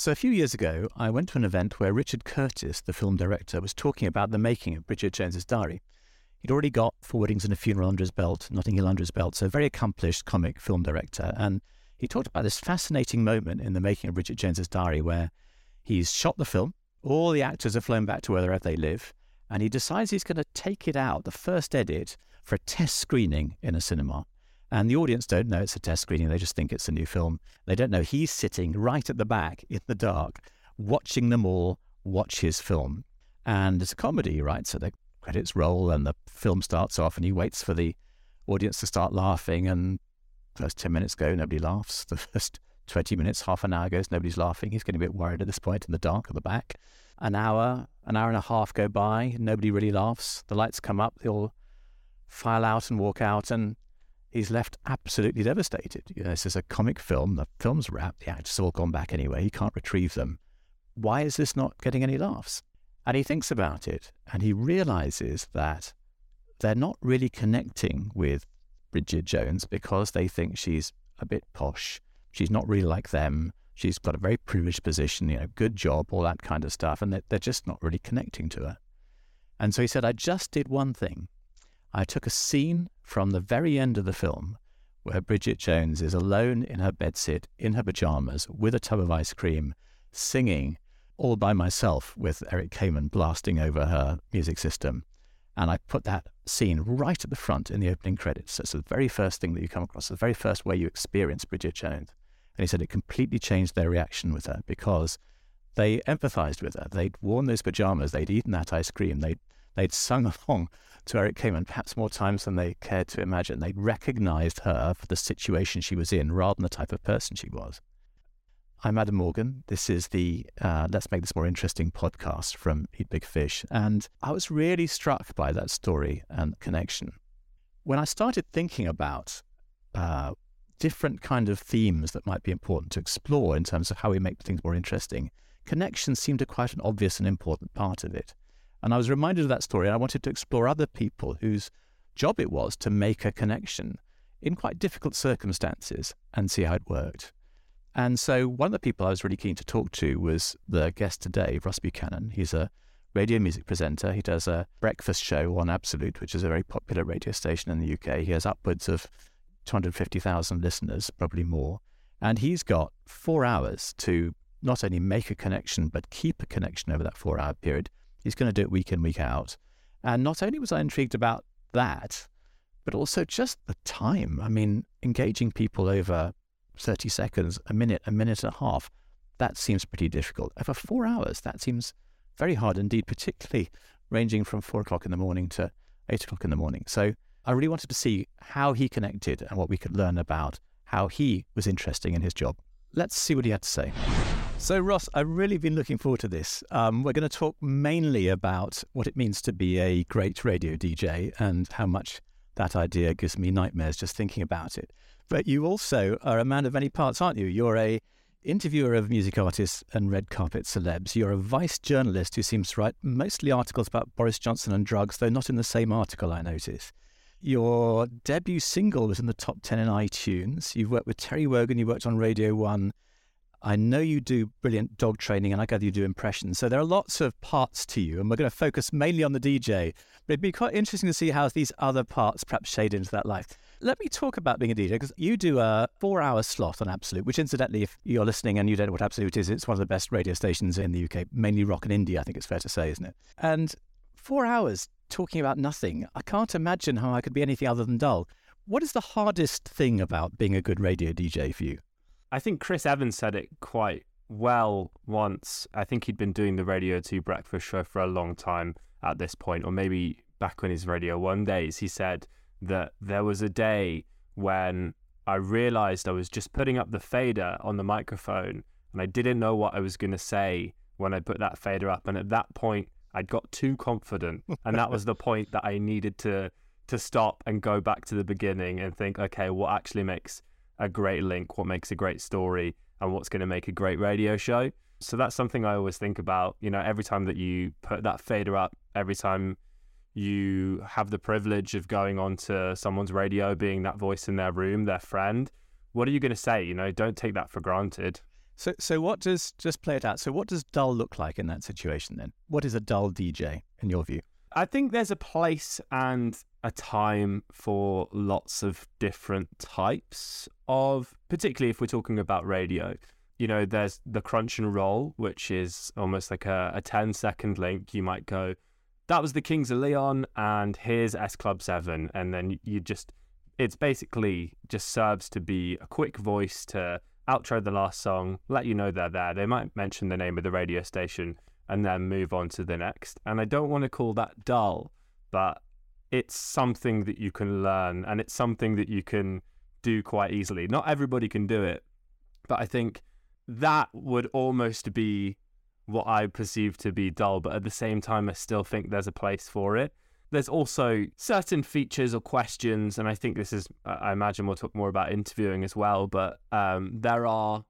So, a few years ago, I went to an event where Richard Curtis, the film director, was talking about the making of Bridget Jones's Diary. He'd already got Four Weddings and a Funeral under his belt, Notting Hill under his belt, so a very accomplished comic film director. And he talked about this fascinating moment in the making of Bridget Jones's Diary where he's shot the film, all the actors have flown back to wherever they live, and he decides he's going to take it out, the first edit, for a test screening in a cinema. And the audience don't know it's a test screening, they just think it's a new film. They don't know he's sitting right at the back in the dark, watching them all watch his film. And it's a comedy, right? So the credits roll and the film starts off, and he waits for the audience to start laughing. And first 10 minutes go, nobody laughs. The first 20 minutes, half an hour goes, nobody's laughing. He's getting a bit worried at this point in the dark at the back. An hour, an hour and a half go by, nobody really laughs. The lights come up, they all file out and walk out, and he's left absolutely devastated. You know, this is a comic film. The film's wrapped. The actors have all gone back anyway. He can't retrieve them. Why is this not getting any laughs? And he thinks about it and he realizes that they're not really connecting with Bridget Jones because they think she's a bit posh. She's not really like them. She's got a very privileged position, you know, good job, all that kind of stuff. And they're just not really connecting to her. And so he said, I just did one thing. I took a scene from the very end of the film where Bridget Jones is alone in her bedsit, in her pajamas, with a tub of ice cream, singing all by myself with Eric Carmen blasting over her music system. And I put that scene right at the front in the opening credits. So it's the very first thing that you come across, the very first way you experience Bridget Jones. And he said it completely changed their reaction with her because they empathized with her. They'd worn those pajamas, they'd eaten that ice cream, they'd, they'd sung along to Eric Carmen perhaps more times than they cared to imagine. They'd recognized her for the situation she was in rather than the type of person she was. I'm Adam Morgan. This is the uh, Let's Make This More Interesting podcast from Eat Big Fish. And I was really struck by that story and connection. When I started thinking about uh, different kind of themes that might be important to explore in terms of how we make things more interesting, connection seemed a quite an obvious and important part of it. And I was reminded of that story, and I wanted to explore other people whose job it was to make a connection in quite difficult circumstances and see how it worked. And so, one of the people I was really keen to talk to was the guest today, Ross Buchanan. He's a radio music presenter. He does a breakfast show on Absolute, which is a very popular radio station in the UK. He has upwards of 250,000 listeners, probably more. And he's got four hours to not only make a connection, but keep a connection over that four hour period He's going to do it week in, week out. And not only was I intrigued about that, but also just the time. I mean, engaging people over 30 seconds, a minute, a minute and a half, that seems pretty difficult. Over four hours, that seems very hard indeed, particularly ranging from four o'clock in the morning to eight o'clock in the morning. So I really wanted to see how he connected and what we could learn about how he was interesting in his job. Let's see what he had to say. So, Ross, I've really been looking forward to this. Um, we're going to talk mainly about what it means to be a great radio DJ and how much that idea gives me nightmares just thinking about it. But you also are a man of many parts, aren't you? You're a interviewer of music artists and red carpet celebs. You're a vice journalist who seems to write mostly articles about Boris Johnson and drugs, though not in the same article, I notice. Your debut single was in the top 10 in iTunes. You've worked with Terry Wogan, you worked on Radio 1 I know you do brilliant dog training and I gather you do impressions. So there are lots of parts to you, and we're going to focus mainly on the DJ. But it'd be quite interesting to see how these other parts perhaps shade into that life. Let me talk about being a DJ because you do a four hour slot on Absolute, which incidentally, if you're listening and you don't know what Absolute is, it's one of the best radio stations in the UK, mainly rock and indie, I think it's fair to say, isn't it? And four hours talking about nothing. I can't imagine how I could be anything other than dull. What is the hardest thing about being a good radio DJ for you? I think Chris Evans said it quite well once. I think he'd been doing the Radio 2 breakfast show for a long time at this point, or maybe back when his Radio 1 days. He said that there was a day when I realized I was just putting up the fader on the microphone and I didn't know what I was going to say when I put that fader up. And at that point, I'd got too confident. and that was the point that I needed to to stop and go back to the beginning and think, okay, what actually makes a great link, what makes a great story, and what's going to make a great radio show. So that's something I always think about. You know, every time that you put that fader up, every time you have the privilege of going onto someone's radio, being that voice in their room, their friend, what are you going to say? You know, don't take that for granted. So, so what does just play it out? So, what does dull look like in that situation? Then, what is a dull DJ in your view? I think there's a place and a time for lots of different types of, particularly if we're talking about radio. You know, there's the crunch and roll, which is almost like a, a 10 second link. You might go, that was the Kings of Leon, and here's S Club 7. And then you just, it's basically just serves to be a quick voice to outro the last song, let you know they're there. They might mention the name of the radio station and then move on to the next. And I don't want to call that dull, but it's something that you can learn and it's something that you can do quite easily. Not everybody can do it, but I think that would almost be what I perceive to be dull, but at the same time, I still think there's a place for it. There's also certain features or questions, and I think this is, I imagine we'll talk more about interviewing as well, but um, there are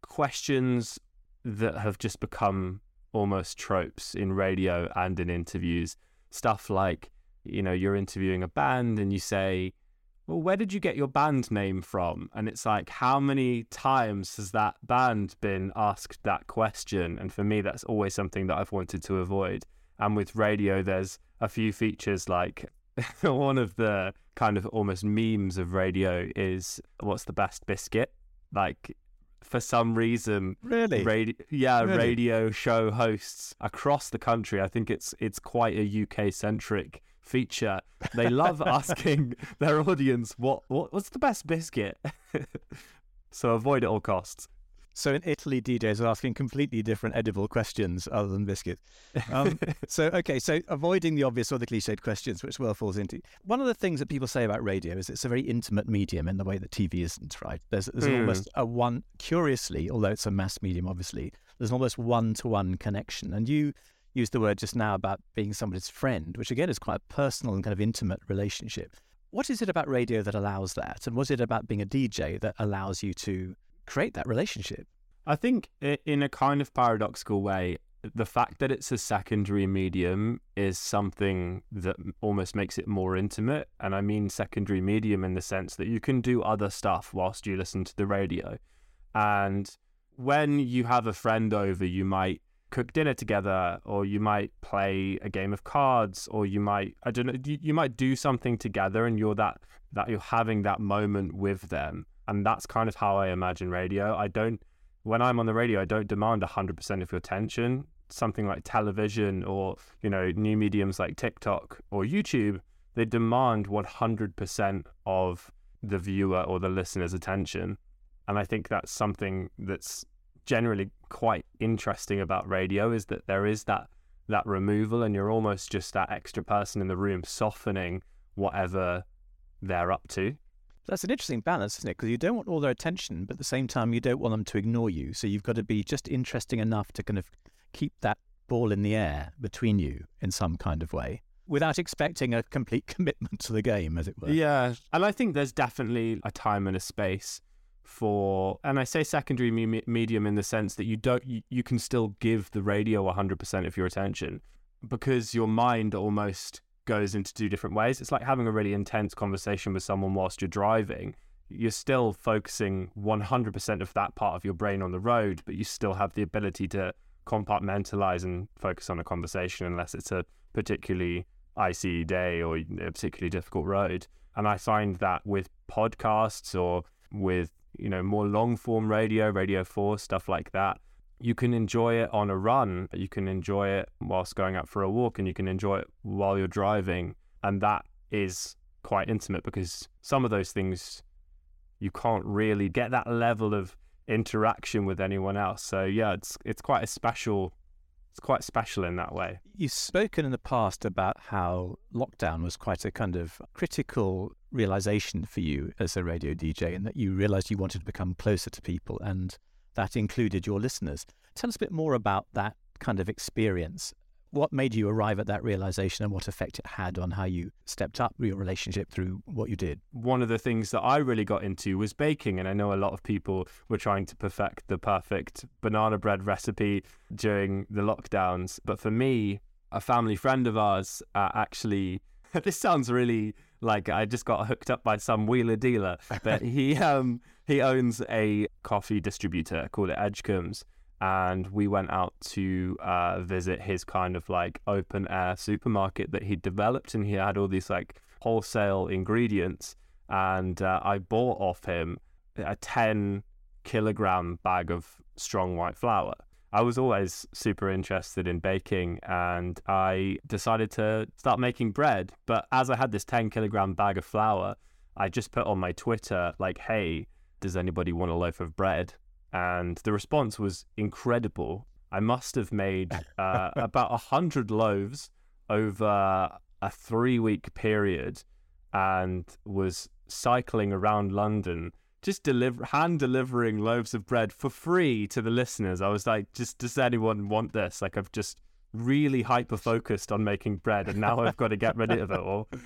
questions that have just become almost tropes in radio and in interviews. Stuff like, you know, you're interviewing a band and you say, well, where did you get your band name from? And it's like, how many times has that band been asked that question? And for me, that's always something that I've wanted to avoid. And with radio, there's a few features like one of the kind of almost memes of radio is what's the best biscuit? Like, for some reason, really, radio, yeah, really? radio show hosts across the country. I think it's it's quite a UK centric feature. They love asking their audience what, what what's the best biscuit. so avoid at all costs. So in Italy, DJs are asking completely different edible questions other than biscuits. Um, so okay, so avoiding the obvious or the cliched questions, which well falls into. One of the things that people say about radio is it's a very intimate medium in the way that TV isn't. Right? There's there's Mm. almost a one. Curiously, although it's a mass medium, obviously, there's an almost one to one connection. And you used the word just now about being somebody's friend, which again is quite a personal and kind of intimate relationship. What is it about radio that allows that? And was it about being a DJ that allows you to create that relationship? I think in a kind of paradoxical way, the fact that it's a secondary medium is something that almost makes it more intimate. And I mean secondary medium in the sense that you can do other stuff whilst you listen to the radio. And when you have a friend over, you might cook dinner together or you might play a game of cards or you might I don't know you, you might do something together and you're that that you're having that moment with them. And that's kind of how I imagine radio. I don't when I'm on the radio I don't demand 100% of your attention. Something like television or you know new mediums like TikTok or YouTube they demand 100% of the viewer or the listener's attention. And I think that's something that's generally quite interesting about radio is that there is that that removal and you're almost just that extra person in the room softening whatever they're up to. That's an interesting balance, isn't it? Because you don't want all their attention, but at the same time, you don't want them to ignore you. So you've got to be just interesting enough to kind of keep that ball in the air between you in some kind of way without expecting a complete commitment to the game, as it were. Yeah, and I think there's definitely a time and a space for, and I say secondary me- medium in the sense that you don't, you, you can still give the radio 100% of your attention because your mind almost goes into two different ways. It's like having a really intense conversation with someone whilst you're driving. You're still focusing 100% of that part of your brain on the road, but you still have the ability to compartmentalize and focus on a conversation unless it's a particularly icy day or a particularly difficult road. And I find that with podcasts or with you know more long form radio, Radio Four stuff like that, you can enjoy it on a run. You can enjoy it whilst going out for a walk, and you can enjoy it while you're driving, and that is quite intimate because some of those things you can't really get that level of interaction with anyone else. So yeah, it's it's quite a special it's quite special in that way. You've spoken in the past about how lockdown was quite a kind of critical realization for you as a radio DJ, and that you realized you wanted to become closer to people, and that included your listeners. Tell us a bit more about that kind of experience. What made you arrive at that realization, and what effect it had on how you stepped up your relationship through what you did? one of the things that I really got into was baking. And I know a lot of people were trying to perfect the perfect banana bread recipe during the lockdowns. But for me, a family friend of ours uh, actually this sounds really like I just got hooked up by some wheeler dealer, but he um he owns a coffee distributor called Edgecombe's, and we went out to uh, visit his kind of like open air supermarket that he developed, and he had all these like wholesale ingredients, and uh, I bought off him a ten kilogram bag of strong white flour. I was always super interested in baking and I decided to start making bread. But as I had this 10 kilogram bag of flour, I just put on my Twitter, like, hey, does anybody want a loaf of bread? And the response was incredible. I must have made uh, about 100 loaves over a three week period and was cycling around London just deliver hand delivering loaves of bread for free to the listeners. I was like, just does anyone want this? Like I've just really hyper focused on making bread and now I've got to get rid of it all.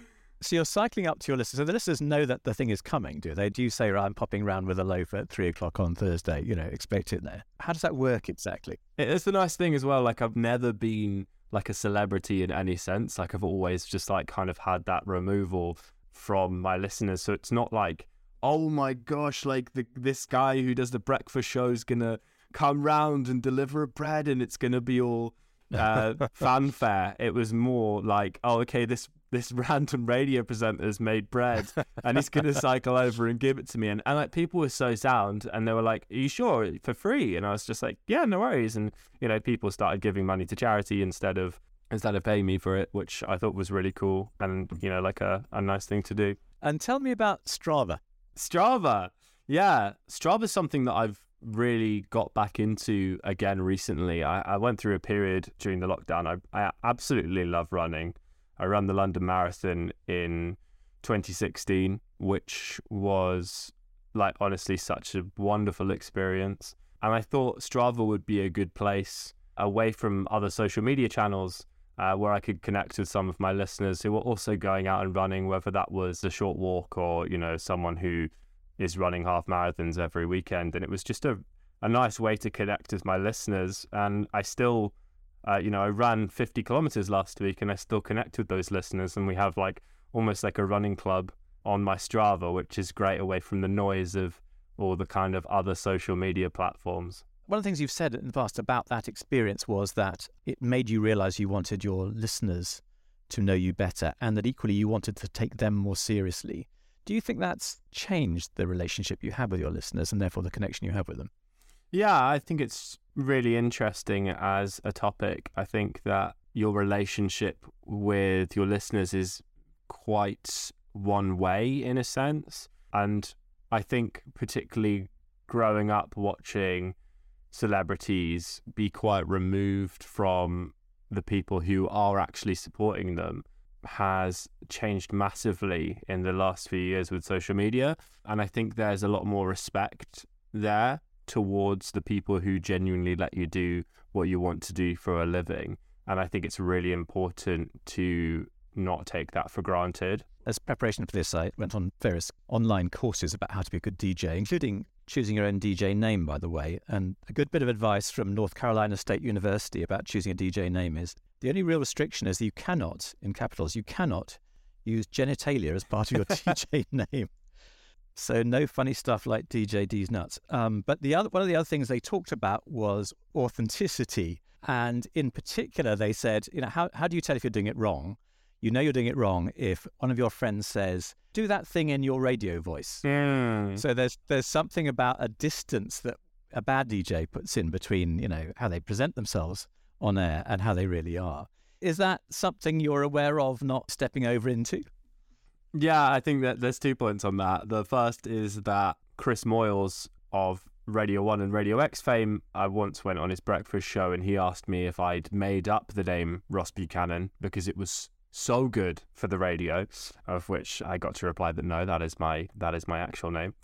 So you're cycling up to your listeners. So the listeners know that the thing is coming, do they? Do you say, right, I'm popping round with a loaf at three o'clock on Thursday, you know, expect it there? How does that work exactly? It's the nice thing as well. Like I've never been like a celebrity in any sense. Like I've always just like kind of had that removal from my listeners. So it's not like oh my gosh, like the, this guy who does the breakfast show is gonna come round and deliver a bread, and it's gonna be all uh, fanfare. It was more like, oh, okay, this this random radio presenter's made bread, and he's gonna cycle over and give it to me. And, and like people were so sound, and they were like, "Are you sure for free?" And I was just like, "Yeah, no worries." And you know, people started giving money to charity instead of instead of paying me for it, which I thought was really cool and you know, like a, a nice thing to do. And tell me about Strava. Strava. Yeah, Strava is something that I've really got back into again recently. I, I went through a period during the lockdown. I, I absolutely love running. I ran the London Marathon in 2016, which was like honestly such a wonderful experience. And I thought Strava would be a good place away from other social media channels uh, where I could connect with some of my listeners who were also going out and running, whether that was a short walk or, you know, someone who is running half marathons every weekend. And it was just a, a nice way to connect with my listeners. And I still, uh, you know, I ran 50 kilometers last week and I still connect with those listeners. And we have like almost like a running club on my Strava, which is great away from the noise of all the kind of other social media platforms. One of the things you've said in the past about that experience was that it made you realize you wanted your listeners to know you better and that equally you wanted to take them more seriously. Do you think that's changed the relationship you have with your listeners and therefore the connection you have with them? Yeah, I think it's really interesting as a topic. I think that your relationship with your listeners is quite one way in a sense. And I think, particularly growing up watching celebrities be quite removed from the people who are actually supporting them has changed massively in the last few years with social media. And I think there's a lot more respect there towards the people who genuinely let you do what you want to do for a living. And I think it's really important to not take that for granted. As preparation for this, I went on various online courses about how to be a good DJ, including choosing your own DJ name, by the way. And a good bit of advice from North Carolina State University about choosing a DJ name is the only real restriction is you cannot, in capitals, you cannot use genitalia as part of your DJ name. So no funny stuff like DJ D's nuts. Um, but the other one of the other things they talked about was authenticity, and in particular, they said, you know, how how do you tell if you're doing it wrong? You know you're doing it wrong if one of your friends says, do that thing in your radio voice. Mm. So there's there's something about a distance that a bad DJ puts in between, you know, how they present themselves on air and how they really are. Is that something you're aware of not stepping over into? Yeah, I think that there's two points on that. The first is that Chris Moyles of Radio 1 and Radio X fame, I once went on his breakfast show and he asked me if I'd made up the name Ross Buchanan because it was so good for the radio, of which I got to reply that no, that is my that is my actual name.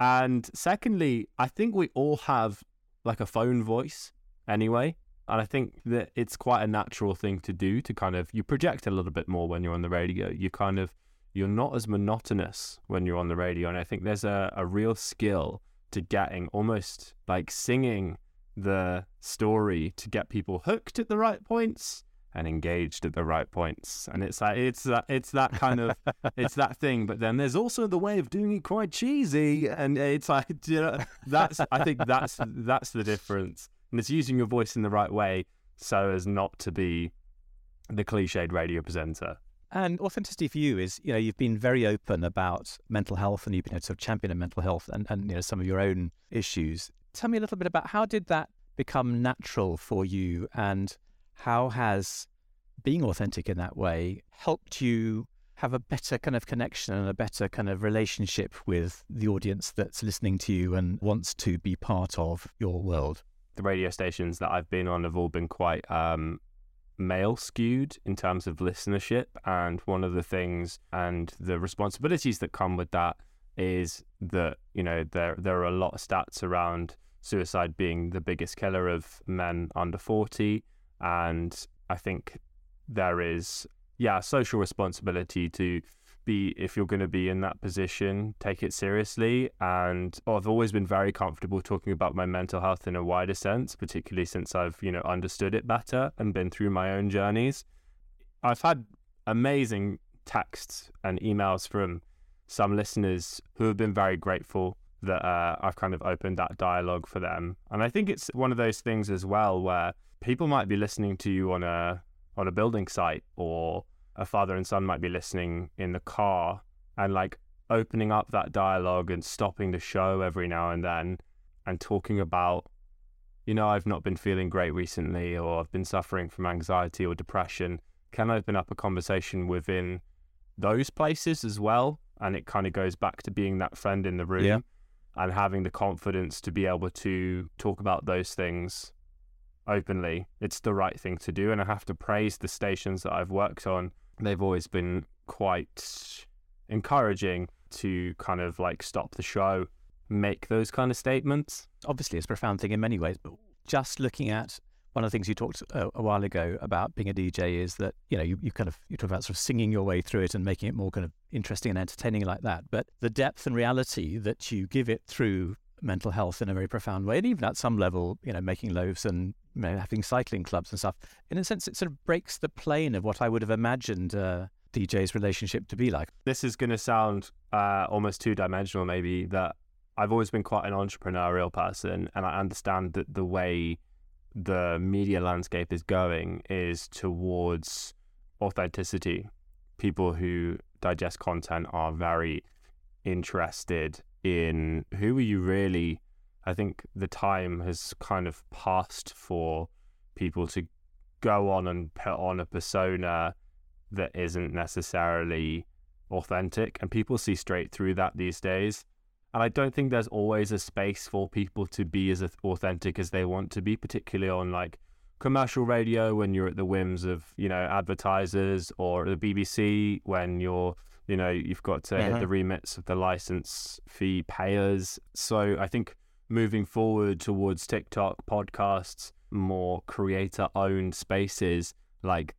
And secondly, I think we all have like a phone voice anyway. And I think that it's quite a natural thing to do to kind of you project a little bit more when you're on the radio. You kind of you're not as monotonous when you're on the radio. And I think there's a, a real skill to getting almost like singing the story to get people hooked at the right points and engaged at the right points. And it's like it's that it's that kind of it's that thing. But then there's also the way of doing it quite cheesy, and it's like you know that's I think that's that's the difference. And it's using your voice in the right way so as not to be the cliched radio presenter. And authenticity for you is, you know, you've been very open about mental health and you've been a sort of champion of mental health and, and you know, some of your own issues. Tell me a little bit about how did that become natural for you and how has being authentic in that way helped you have a better kind of connection and a better kind of relationship with the audience that's listening to you and wants to be part of your world? The radio stations that I've been on have all been quite um, male skewed in terms of listenership. And one of the things and the responsibilities that come with that is that, you know, there, there are a lot of stats around suicide being the biggest killer of men under 40. And I think there is, yeah, social responsibility to be if you're going to be in that position, take it seriously. And I've always been very comfortable talking about my mental health in a wider sense, particularly since I've you know understood it better and been through my own journeys. I've had amazing texts and emails from some listeners who have been very grateful that uh, I've kind of opened that dialogue for them. And I think it's one of those things as well where people might be listening to you on a on a building site or a father and son might be listening in the car and like opening up that dialogue and stopping the show every now and then and talking about you know I've not been feeling great recently or I've been suffering from anxiety or depression can open up a conversation within those places as well and it kind of goes back to being that friend in the room yeah. and having the confidence to be able to talk about those things openly it's the right thing to do and I have to praise the stations that I've worked on they've always been quite encouraging to kind of like stop the show, make those kind of statements. Obviously, it's a profound thing in many ways, but just looking at one of the things you talked a, uh, a while ago about being a DJ is that you know you, you kind of you talk about sort of singing your way through it and making it more kind of interesting and entertaining like that. But the depth and reality that you give it through mental health in a very profound way, and even at some level, you know, making loaves and you know, having cycling clubs and stuff. In a sense, it sort of breaks the plane of what I would have imagined uh, DJ's relationship to be like. This is going to sound uh, almost two dimensional, maybe, that I've always been quite an entrepreneurial person, and I understand that the way the media landscape is going is towards authenticity. People who digest content are very interested in who are you really I think the time has kind of passed for people to go on and put on a persona that isn't necessarily authentic and people see straight through that these days. And i don't think there's always a space for people to be as authentic as they want to be particularly on like commercial radio when you're at the whims of you know advertisers or the bbc when you're you know you've got uh, to hit the remits of the license fee payers. So i think moving forward towards TikTok, podcasts, more creator owned spaces, like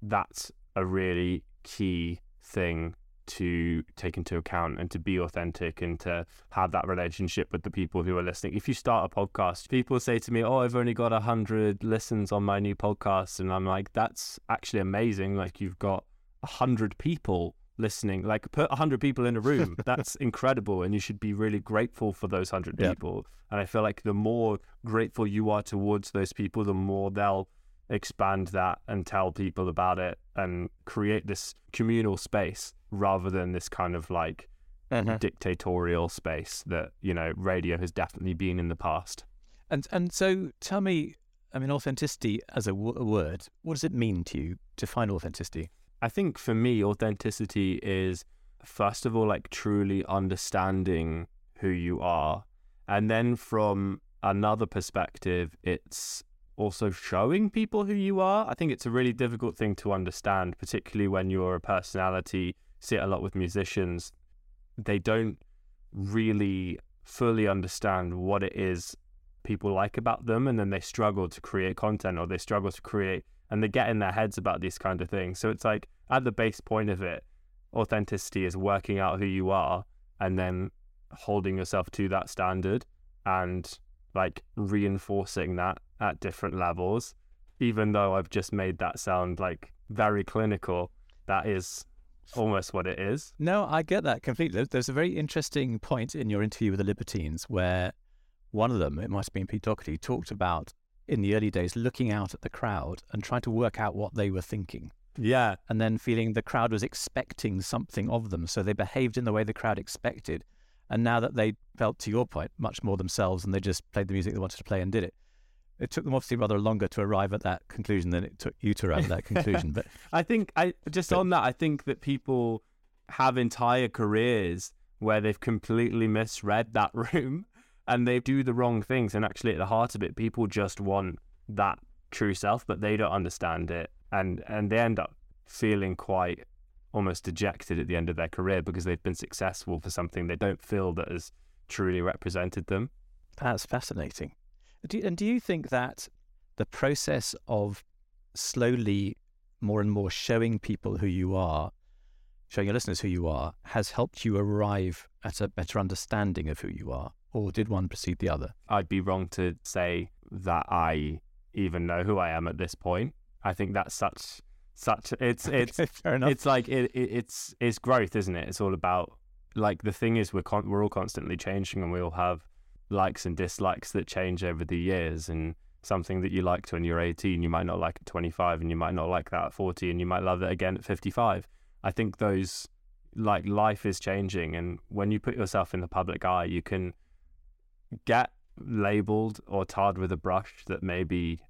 that's a really key thing to take into account and to be authentic and to have that relationship with the people who are listening. If you start a podcast, people say to me, Oh, I've only got a hundred listens on my new podcast. And I'm like, that's actually amazing. Like you've got a hundred people listening. Like put 100 people in a room. That's incredible. And you should be really grateful for those 100 yep. people. And I feel like the more grateful you are towards those people, the more they'll expand that and tell people about it and create this communal space rather than this kind of like uh-huh. dictatorial space that, you know, radio has definitely been in the past. And and so tell me, I mean, authenticity as a, w- a word, what does it mean to you? Define authenticity. I think for me, authenticity is first of all like truly understanding who you are. And then from another perspective, it's also showing people who you are. I think it's a really difficult thing to understand, particularly when you're a personality. See it a lot with musicians. They don't really fully understand what it is people like about them, and then they struggle to create content or they struggle to create and they get in their heads about these kind of things. So it's like at the base point of it, authenticity is working out who you are and then holding yourself to that standard and like reinforcing that at different levels. even though I've just made that sound like very clinical, that is almost what it is. No, I get that completely. There's a very interesting point in your interview with the Libertines where one of them, it must have been Pete Doherty, talked about in the early days looking out at the crowd and trying to work out what they were thinking. Yeah. And then feeling the crowd was expecting something of them. So they behaved in the way the crowd expected. And now that they felt, to your point, much more themselves and they just played the music they wanted to play and did it, it took them obviously rather longer to arrive at that conclusion than it took you to arrive at that conclusion. But I think I just But- on that, I think that people have entire careers where they've completely misread that room and they do the wrong things. And actually, at the heart of it, people just want that true self, but they don't understand it, and and they end up feeling quite almost dejected at the end of their career because they've been successful for something they don't feel that has truly represented them. That's fascinating. Do and do you think that the process of slowly, more and more showing people who you are, showing your listeners who you are, has helped you arrive at a better understanding of who you are? Or did one precede the other? I'd be wrong to say that I even know who I am at this point. I think that's such such it's it's fair enough. it's like it, it, it's it's growth, isn't it? It's all about like the thing is we're con- we're all constantly changing, and we all have likes and dislikes that change over the years. And something that you liked when you're 18, you might not like at 25, and you might not like that at 40, and you might love it again at 55. I think those like life is changing, and when you put yourself in the public eye, you can get labeled or tarred with a brush that maybe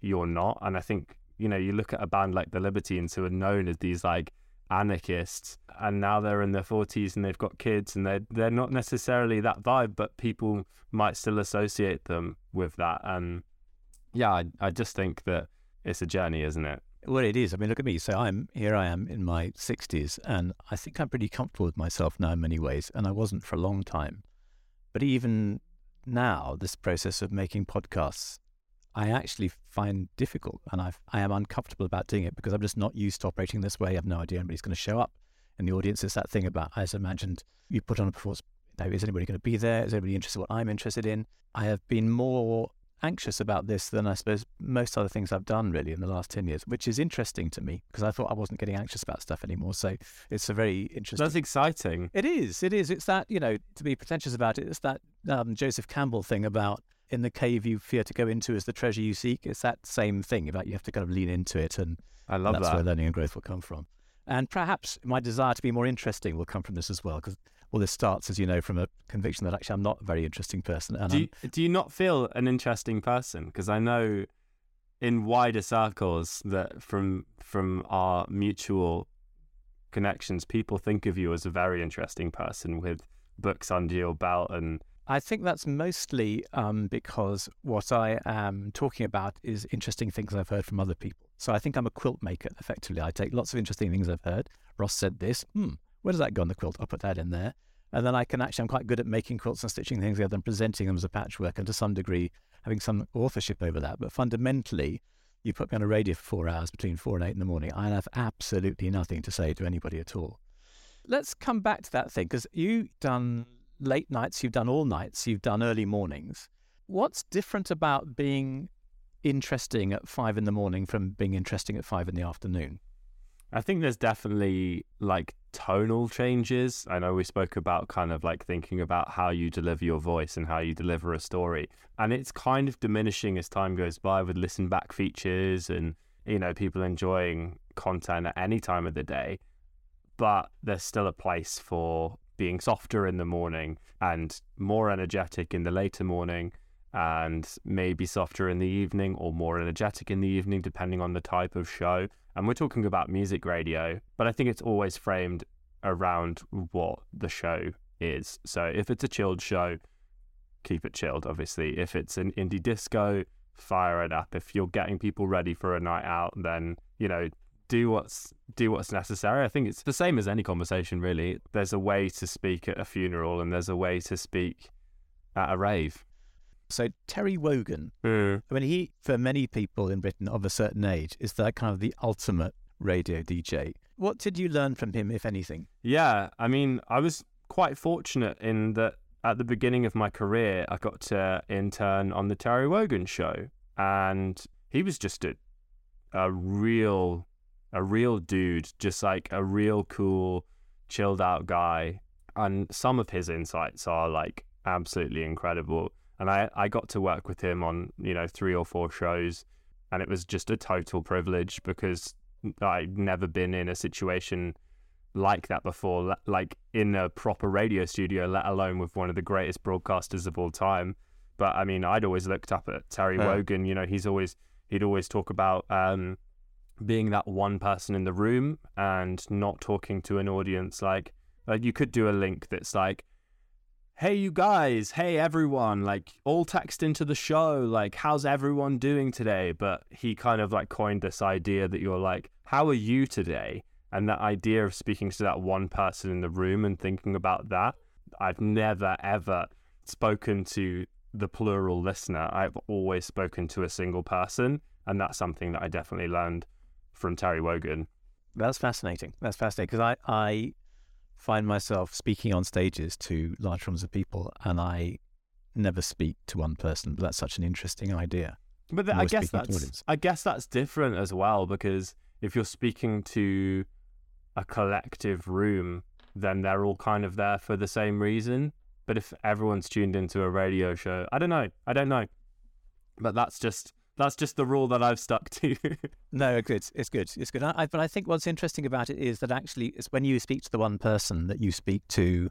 you're not. And I think, you know, you look at a band like the Libertines who are known as these like anarchists and now they're in their 40s and they've got kids and they're, they're not necessarily that vibe, but people might still associate them with that. And yeah, I, I just think that it's a journey, isn't it? Well, it is. I mean, look at me. So I'm here. I am in my sixties, and I think I'm pretty comfortable with myself now in many ways. And I wasn't for a long time. But even now, this process of making podcasts, I actually find difficult, and I I am uncomfortable about doing it because I'm just not used to operating this way. I have no idea anybody's going to show up in the audience. It's that thing about, as imagined, you put on a performance. Is anybody going to be there? Is anybody interested in what I'm interested in? I have been more anxious about this than I suppose most other things I've done really in the last 10 years, which is interesting to me because I thought I wasn't getting anxious about stuff anymore. So it's a very interesting. That's exciting. It is. It is. It's that, you know, to be pretentious about it, it's that um, Joseph Campbell thing about in the cave you fear to go into is the treasure you seek. It's that same thing about you have to kind of lean into it and, I and love that's that. where learning and growth will come from. And perhaps my desire to be more interesting will come from this as well because all this starts, as you know, from a conviction that actually I'm not a very interesting person. And do I'm you, do you not feel an interesting person? Because I know in wider circles that from from our mutual connections, people think of you as a very interesting person with books under your belt and I think that's mostly um, because what I am talking about is interesting things I've heard from other people. So I think I'm a quilt maker, effectively. I take lots of interesting things I've heard. Ross said this. Hmm, where does that go on the quilt? I'll put that in there. And then I can actually, I'm quite good at making quilts and stitching things together and presenting them as a patchwork and to some degree having some authorship over that. But fundamentally, you put me on a radio for four hours between four and eight in the morning. I have absolutely nothing to say to anybody at all. Let's come back to that thing because you've done late nights, you've done all nights, you've done early mornings. What's different about being interesting at five in the morning from being interesting at five in the afternoon? I think there's definitely like tonal changes. I know we spoke about kind of like thinking about how you deliver your voice and how you deliver a story. And it's kind of diminishing as time goes by with listen back features and, you know, people enjoying content at any time of the day. But there's still a place for being softer in the morning and more energetic in the later morning and maybe softer in the evening or more energetic in the evening, depending on the type of show. And we're talking about music radio, but I think it's always framed around what the show is. So if it's a chilled show, keep it chilled, obviously. If it's an indie disco, fire it up. If you're getting people ready for a night out, then, you know, do what's do what's necessary. I think it's the same as any conversation really. There's a way to speak at a funeral and there's a way to speak at a rave. So Terry Wogan, mm. I mean, he for many people in Britain of a certain age is that kind of the ultimate radio DJ. What did you learn from him, if anything? Yeah, I mean, I was quite fortunate in that at the beginning of my career, I got to intern on the Terry Wogan show. And he was just a a real a real dude, just like a real cool, chilled out guy. And some of his insights are like absolutely incredible. And I, I got to work with him on, you know, three or four shows. And it was just a total privilege because I'd never been in a situation like that before, like in a proper radio studio, let alone with one of the greatest broadcasters of all time. But I mean, I'd always looked up at Terry yeah. Wogan. You know, he's always he'd always talk about um, being that one person in the room and not talking to an audience. Like, like you could do a link that's like, "Hey, you guys! Hey, everyone! Like, all text into the show. Like, how's everyone doing today?" But he kind of like coined this idea that you're like, "How are you today?" And that idea of speaking to that one person in the room and thinking about that, I've never ever spoken to the plural listener. I've always spoken to a single person, and that's something that I definitely learned from Terry Wogan. That's fascinating. That's fascinating because I, I find myself speaking on stages to large rooms of people, and I never speak to one person. But that's such an interesting idea. But the, I guess that's I guess that's different as well because if you're speaking to a collective room, then they're all kind of there for the same reason. But if everyone's tuned into a radio show, I don't know. I don't know. But that's just that's just the rule that I've stuck to. no, it's it's good. It's good. I, but I think what's interesting about it is that actually, it's when you speak to the one person that you speak to,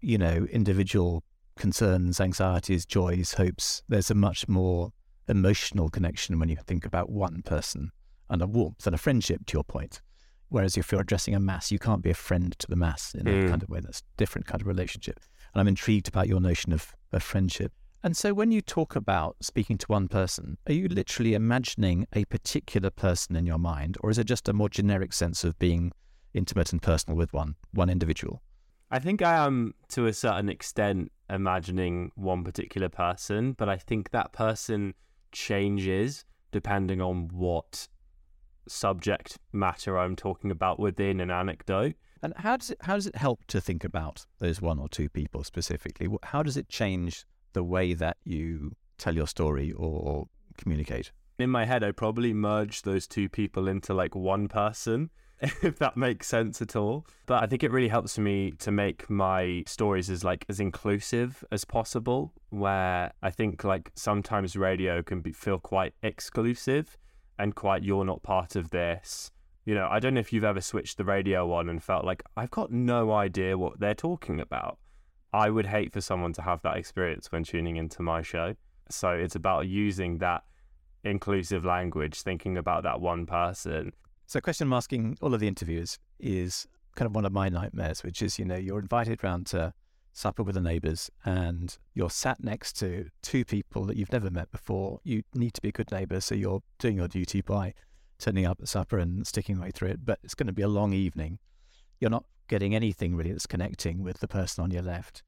you know, individual concerns, anxieties, joys, hopes. There's a much more emotional connection when you think about one person and a warmth and a friendship. To your point, whereas if you're addressing a mass, you can't be a friend to the mass in mm. that kind of way. That's a different kind of relationship. And I'm intrigued about your notion of, of friendship. And so when you talk about speaking to one person, are you literally imagining a particular person in your mind, or is it just a more generic sense of being intimate and personal with one, one individual? I think I am to a certain extent imagining one particular person, but I think that person changes depending on what subject matter I'm talking about within an anecdote. And how does it how does it help to think about those one or two people specifically? How does it change the way that you tell your story or communicate? In my head, I probably merge those two people into like one person, if that makes sense at all. But I think it really helps me to make my stories as like as inclusive as possible. Where I think like sometimes radio can be, feel quite exclusive and quite you're not part of this you know, I don't know if you've ever switched the radio on and felt like, I've got no idea what they're talking about. I would hate for someone to have that experience when tuning into my show. So it's about using that inclusive language, thinking about that one person. So, a question I'm asking all of the interviewers is kind of one of my nightmares, which is, you know, you're invited round to supper with the neighbours and you're sat next to two people that you've never met before. You need to be a good neighbour, so you're doing your duty by turning up at supper and sticking right through it, but it's going to be a long evening. You're not getting anything really that's connecting with the person on your left.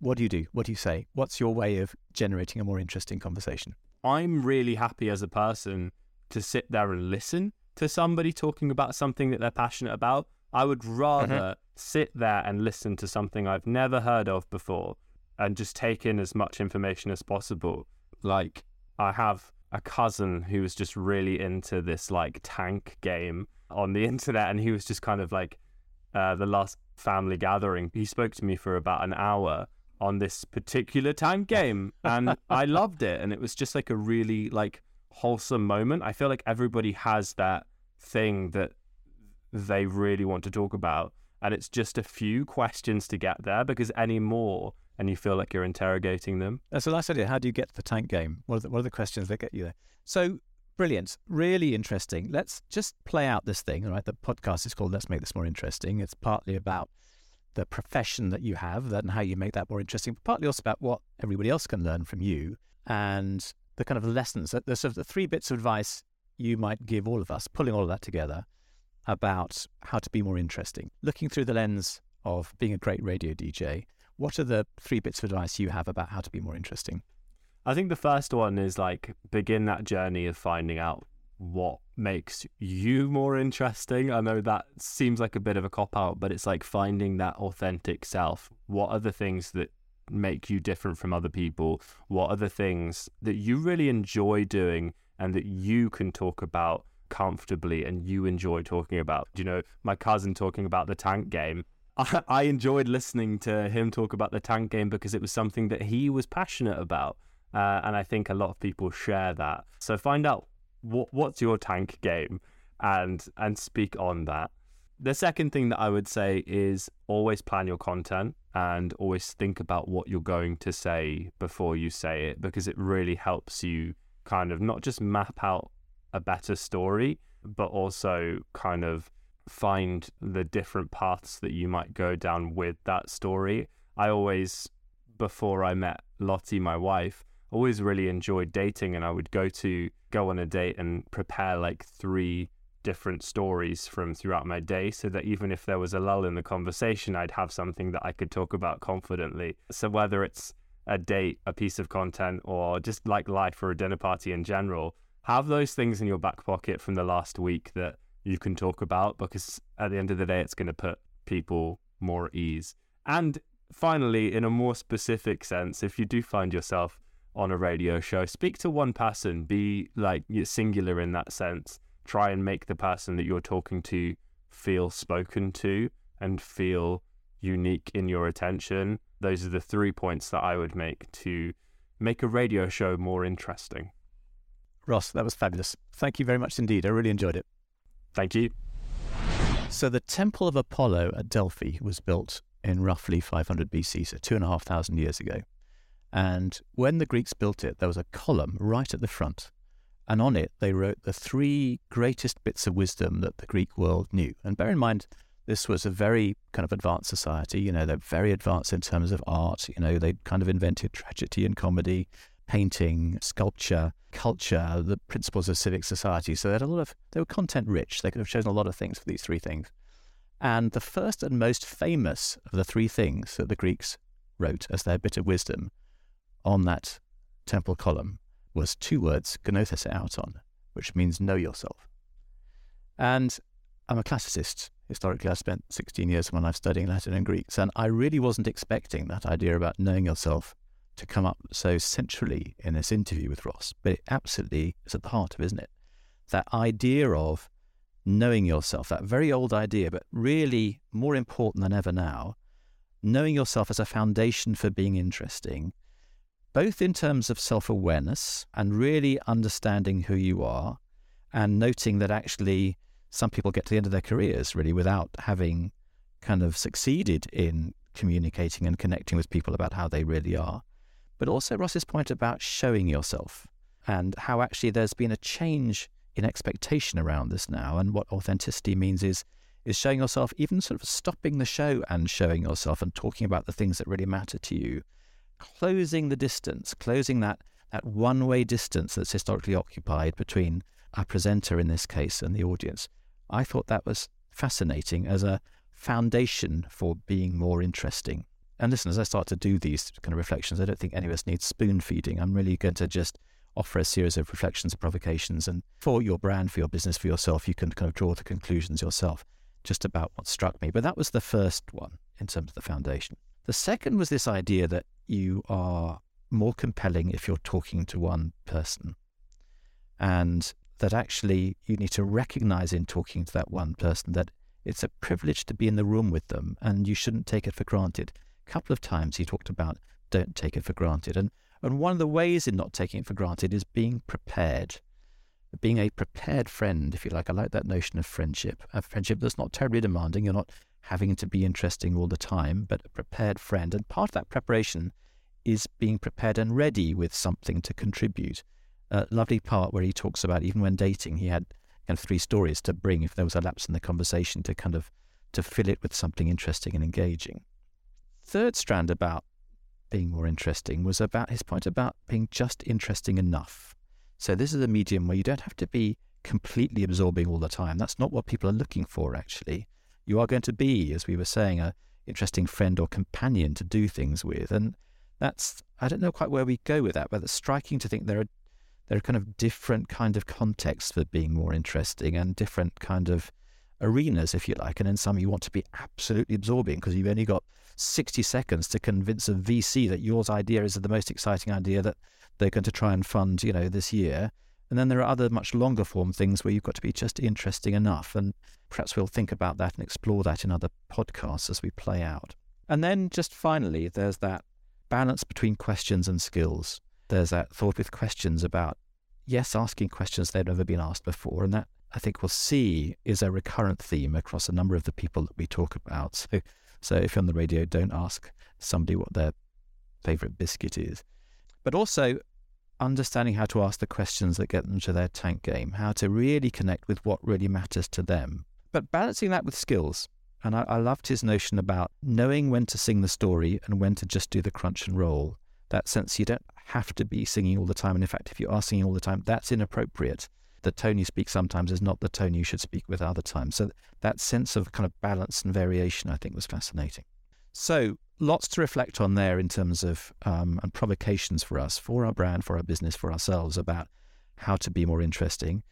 What do you do? What do you say? What's your way of generating a more interesting conversation? I'm really happy as a person to sit there and listen to somebody talking about something that they're passionate about. I would rather mm-hmm. sit there and listen to something I've never heard of before and just take in as much information as possible. Like, I have a cousin who was just really into this like tank game on the internet, and he was just kind of like uh, the last family gathering. He spoke to me for about an hour on this particular tank game, and I loved it. And it was just like a really like wholesome moment. I feel like everybody has that thing that they really want to talk about, and it's just a few questions to get there because any more and you feel like you're interrogating them. That's the last idea. How do you get to the tank game? What are the, what are the questions that get you there? So brilliant, really interesting. Let's just play out this thing. All right, the podcast is called "Let's Make This More Interesting." It's partly about the profession that you have and how you make that more interesting, but partly also about what everybody else can learn from you and the kind of lessons. The sort of the three bits of advice you might give all of us, pulling all of that together about how to be more interesting, looking through the lens of being a great radio DJ what are the three bits of advice you have about how to be more interesting? I think the first one is like begin that journey of finding out what makes you more interesting. I know that seems like a bit of a cop out, but it's like finding that authentic self. What are the things that make you different from other people? What are the things that you really enjoy doing and that you can talk about comfortably and you enjoy talking about. You know, my cousin talking about the tank game. I, I enjoyed listening to him talk about the tank game because it was something that he was passionate about. Uh, and I think a lot of people share that. So find out what what's your tank game and and speak on that. The second thing that I would say is always plan your content and always think about what you're going to say before you say it because it really helps you kind of not just map out a better story, but also kind of find the different paths that you might go down with that story. I always, before I met Lottie, my wife, always really enjoyed dating, and I would go to go on a date and prepare like three different stories from throughout my day so that even if there was a lull in the conversation, I'd have something that I could talk about confidently. So whether it's a date, a piece of content, or just like life for a dinner party in general, have those things in your back pocket from the last week that you can talk about because at the end of the day, it's going to put people more at ease. And finally, in a more specific sense, if you do find yourself on a radio show, speak to one person, be like singular in that sense. Try and make the person that you're talking to feel spoken to and feel unique in your attention. Those are the three points that I would make to make a radio show more interesting. Ross, that was fabulous. Thank you very much indeed. I really enjoyed it. Thank you. So, the Temple of Apollo at Delphi was built in roughly 500 BC, so two and a half thousand years ago. And when the Greeks built it, there was a column right at the front. And on it, they wrote the three greatest bits of wisdom that the Greek world knew. And bear in mind, this was a very kind of advanced society. You know, they're very advanced in terms of art. You know, they kind of invented tragedy and comedy painting, sculpture, culture, the principles of civic society. So they had a lot of, they were content rich. They could have chosen a lot of things for these three things. And the first and most famous of the three things that the Greeks wrote as their bit of wisdom on that temple column was two words, gnothi seauton, which means know yourself. And I'm a classicist. Historically, I spent 16 years of my life studying Latin and Greek, and I really wasn't expecting that idea about knowing yourself to come up so centrally in this interview with Ross, but it absolutely is at the heart of, isn't it? That idea of knowing yourself, that very old idea, but really more important than ever now, knowing yourself as a foundation for being interesting, both in terms of self awareness and really understanding who you are, and noting that actually some people get to the end of their careers really without having kind of succeeded in communicating and connecting with people about how they really are but also Ross's point about showing yourself and how actually there's been a change in expectation around this now. And what authenticity means is is showing yourself, even sort of stopping the show and showing yourself and talking about the things that really matter to you, closing the distance, closing that that one way distance that's historically occupied between a presenter in this case and the audience. I thought that was fascinating as a foundation for being more interesting. And listen, as I start to do these kind of reflections, I don't think any of us need spoon feeding. I'm really going to just offer a series of reflections and provocations. And for your brand, for your business, for yourself, you can kind of draw the conclusions yourself just about what struck me. But that was the first one in terms of the foundation. The second was this idea that you are more compelling if you're talking to one person. And that actually you need to recognize in talking to that one person that it's a privilege to be in the room with them and you shouldn't take it for granted A couple of times he talked about don't take it for granted. And, and one of the ways in not taking it for granted is being prepared, being a prepared friend, if you like. I like that notion of friendship, a friendship that's not terribly demanding. You're not having to be interesting all the time, but a prepared friend. And part of that preparation is being prepared and ready with something to contribute. A lovely part where he talks about even when dating, he had kind of three stories to bring if there was a lapse in the conversation to kind of to fill it with something interesting and engaging third strand about being more interesting was about his point about being just interesting enough. So this is a medium where you don't have to be completely absorbing all the time. That's not what people are looking for, actually. You are going to be, as we were saying, a interesting friend or companion to do things with. And that's I don't know quite where we go with that, but it's striking to think there are there are kind of different kind of contexts for being more interesting and different kind of arenas, if you like. And in some you want to be absolutely absorbing because you've only got 60 seconds to convince a VC that yours idea is the most exciting idea that they're going to try and fund, you know, this year. And then there are other much longer form things where you've got to be just interesting enough. And perhaps we'll think about that and explore that in other podcasts as we play out. And then just finally, there's that balance between questions and skills. There's that thought with questions about, yes, asking questions they've never been asked before. And that I think we'll see is a recurrent theme across a number of the people that we talk about. So, so if you're on the radio, don't ask somebody what their favorite biscuit is. But also understanding how to ask the questions that get them to their tank game, how to really connect with what really matters to them, but balancing that with skills. And I, I loved his notion about knowing when to sing the story and when to just do the crunch and roll. That sense you don't have to be singing all the time. And in fact, if you are singing all the time, that's inappropriate. The tone you speak sometimes is not the tone you should speak with other times. So that sense of kind of balance and variation, I think, was fascinating. So lots to reflect on there in terms of um, and provocations for us, for our brand, for our business, for ourselves about how to be more interesting.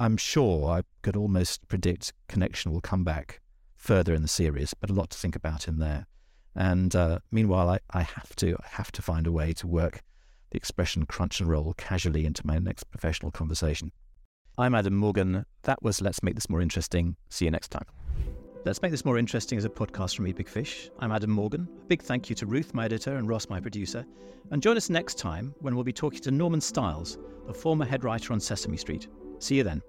I'm sure I could almost predict connection will come back further in the series, but a lot to think about in there. And uh, meanwhile, I, I have to I have to find a way to work the expression crunch and roll casually into my next professional conversation. I'm Adam Morgan. That was Let's Make This More Interesting. See you next time. Let's Make This More Interesting as a podcast from Eat Big Fish. I'm Adam Morgan. A big thank you to Ruth, my editor, and Ross, my producer. And join us next time when we'll be talking to Norman Stiles, the former head writer on Sesame Street. See you then.